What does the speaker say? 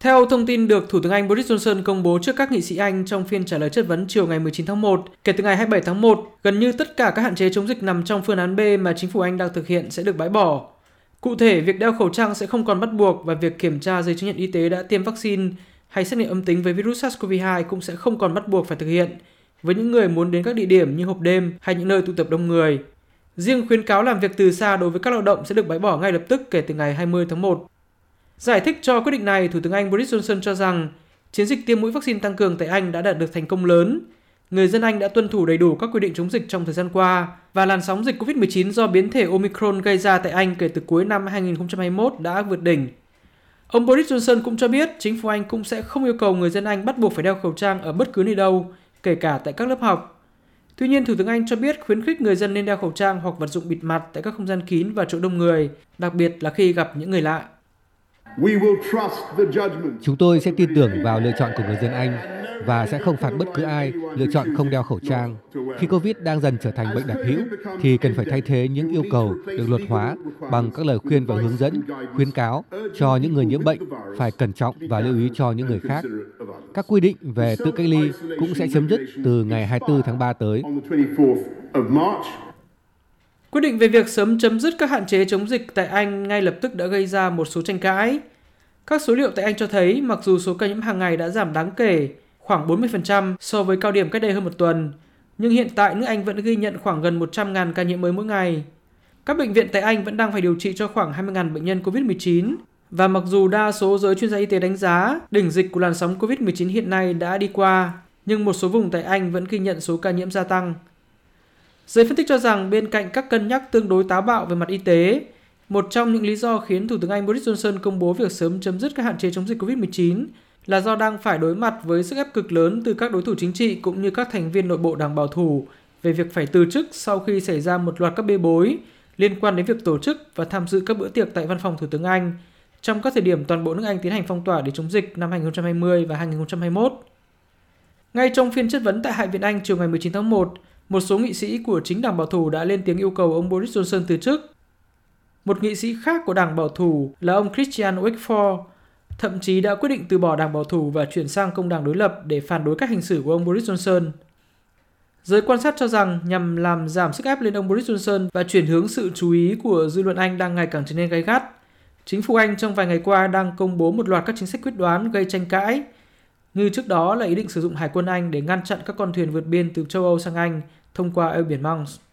Theo thông tin được Thủ tướng Anh Boris Johnson công bố trước các nghị sĩ Anh trong phiên trả lời chất vấn chiều ngày 19 tháng 1, kể từ ngày 27 tháng 1, gần như tất cả các hạn chế chống dịch nằm trong phương án B mà chính phủ Anh đang thực hiện sẽ được bãi bỏ. Cụ thể, việc đeo khẩu trang sẽ không còn bắt buộc và việc kiểm tra giấy chứng nhận y tế đã tiêm vaccine hay xét nghiệm âm tính với virus SARS-CoV-2 cũng sẽ không còn bắt buộc phải thực hiện với những người muốn đến các địa điểm như hộp đêm hay những nơi tụ tập đông người. Riêng khuyến cáo làm việc từ xa đối với các lao động sẽ được bãi bỏ ngay lập tức kể từ ngày 20 tháng 1. Giải thích cho quyết định này, Thủ tướng Anh Boris Johnson cho rằng chiến dịch tiêm mũi vaccine tăng cường tại Anh đã đạt được thành công lớn. Người dân Anh đã tuân thủ đầy đủ các quy định chống dịch trong thời gian qua và làn sóng dịch COVID-19 do biến thể Omicron gây ra tại Anh kể từ cuối năm 2021 đã vượt đỉnh. Ông Boris Johnson cũng cho biết chính phủ Anh cũng sẽ không yêu cầu người dân Anh bắt buộc phải đeo khẩu trang ở bất cứ nơi đâu, kể cả tại các lớp học. Tuy nhiên, Thủ tướng Anh cho biết khuyến khích người dân nên đeo khẩu trang hoặc vật dụng bịt mặt tại các không gian kín và chỗ đông người, đặc biệt là khi gặp những người lạ. Chúng tôi sẽ tin tưởng vào lựa chọn của người dân Anh và sẽ không phạt bất cứ ai lựa chọn không đeo khẩu trang. Khi Covid đang dần trở thành bệnh đặc hữu thì cần phải thay thế những yêu cầu được luật hóa bằng các lời khuyên và hướng dẫn, khuyến cáo cho những người nhiễm bệnh phải cẩn trọng và lưu ý cho những người khác. Các quy định về tự cách ly cũng sẽ chấm dứt từ ngày 24 tháng 3 tới. Quyết định về việc sớm chấm dứt các hạn chế chống dịch tại Anh ngay lập tức đã gây ra một số tranh cãi. Các số liệu tại Anh cho thấy mặc dù số ca nhiễm hàng ngày đã giảm đáng kể, khoảng 40% so với cao điểm cách đây hơn một tuần, nhưng hiện tại nước Anh vẫn ghi nhận khoảng gần 100.000 ca nhiễm mới mỗi ngày. Các bệnh viện tại Anh vẫn đang phải điều trị cho khoảng 20.000 bệnh nhân COVID-19 và mặc dù đa số giới chuyên gia y tế đánh giá đỉnh dịch của làn sóng COVID-19 hiện nay đã đi qua, nhưng một số vùng tại Anh vẫn ghi nhận số ca nhiễm gia tăng. Giới phân tích cho rằng bên cạnh các cân nhắc tương đối táo bạo về mặt y tế, một trong những lý do khiến Thủ tướng Anh Boris Johnson công bố việc sớm chấm dứt các hạn chế chống dịch COVID-19 là do đang phải đối mặt với sức ép cực lớn từ các đối thủ chính trị cũng như các thành viên nội bộ đảng bảo thủ về việc phải từ chức sau khi xảy ra một loạt các bê bối liên quan đến việc tổ chức và tham dự các bữa tiệc tại văn phòng Thủ tướng Anh trong các thời điểm toàn bộ nước Anh tiến hành phong tỏa để chống dịch năm 2020 và 2021. Ngay trong phiên chất vấn tại Hạ viện Anh chiều ngày 19 tháng 1, một số nghị sĩ của chính đảng bảo thủ đã lên tiếng yêu cầu ông Boris Johnson từ chức. Một nghị sĩ khác của đảng bảo thủ là ông Christian Wakeford thậm chí đã quyết định từ bỏ đảng bảo thủ và chuyển sang công đảng đối lập để phản đối cách hành xử của ông Boris Johnson. Giới quan sát cho rằng nhằm làm giảm sức ép lên ông Boris Johnson và chuyển hướng sự chú ý của dư luận Anh đang ngày càng trở nên gay gắt, chính phủ Anh trong vài ngày qua đang công bố một loạt các chính sách quyết đoán gây tranh cãi, như trước đó là ý định sử dụng Hải quân Anh để ngăn chặn các con thuyền vượt biên từ châu Âu sang Anh thông qua eo biển Manx.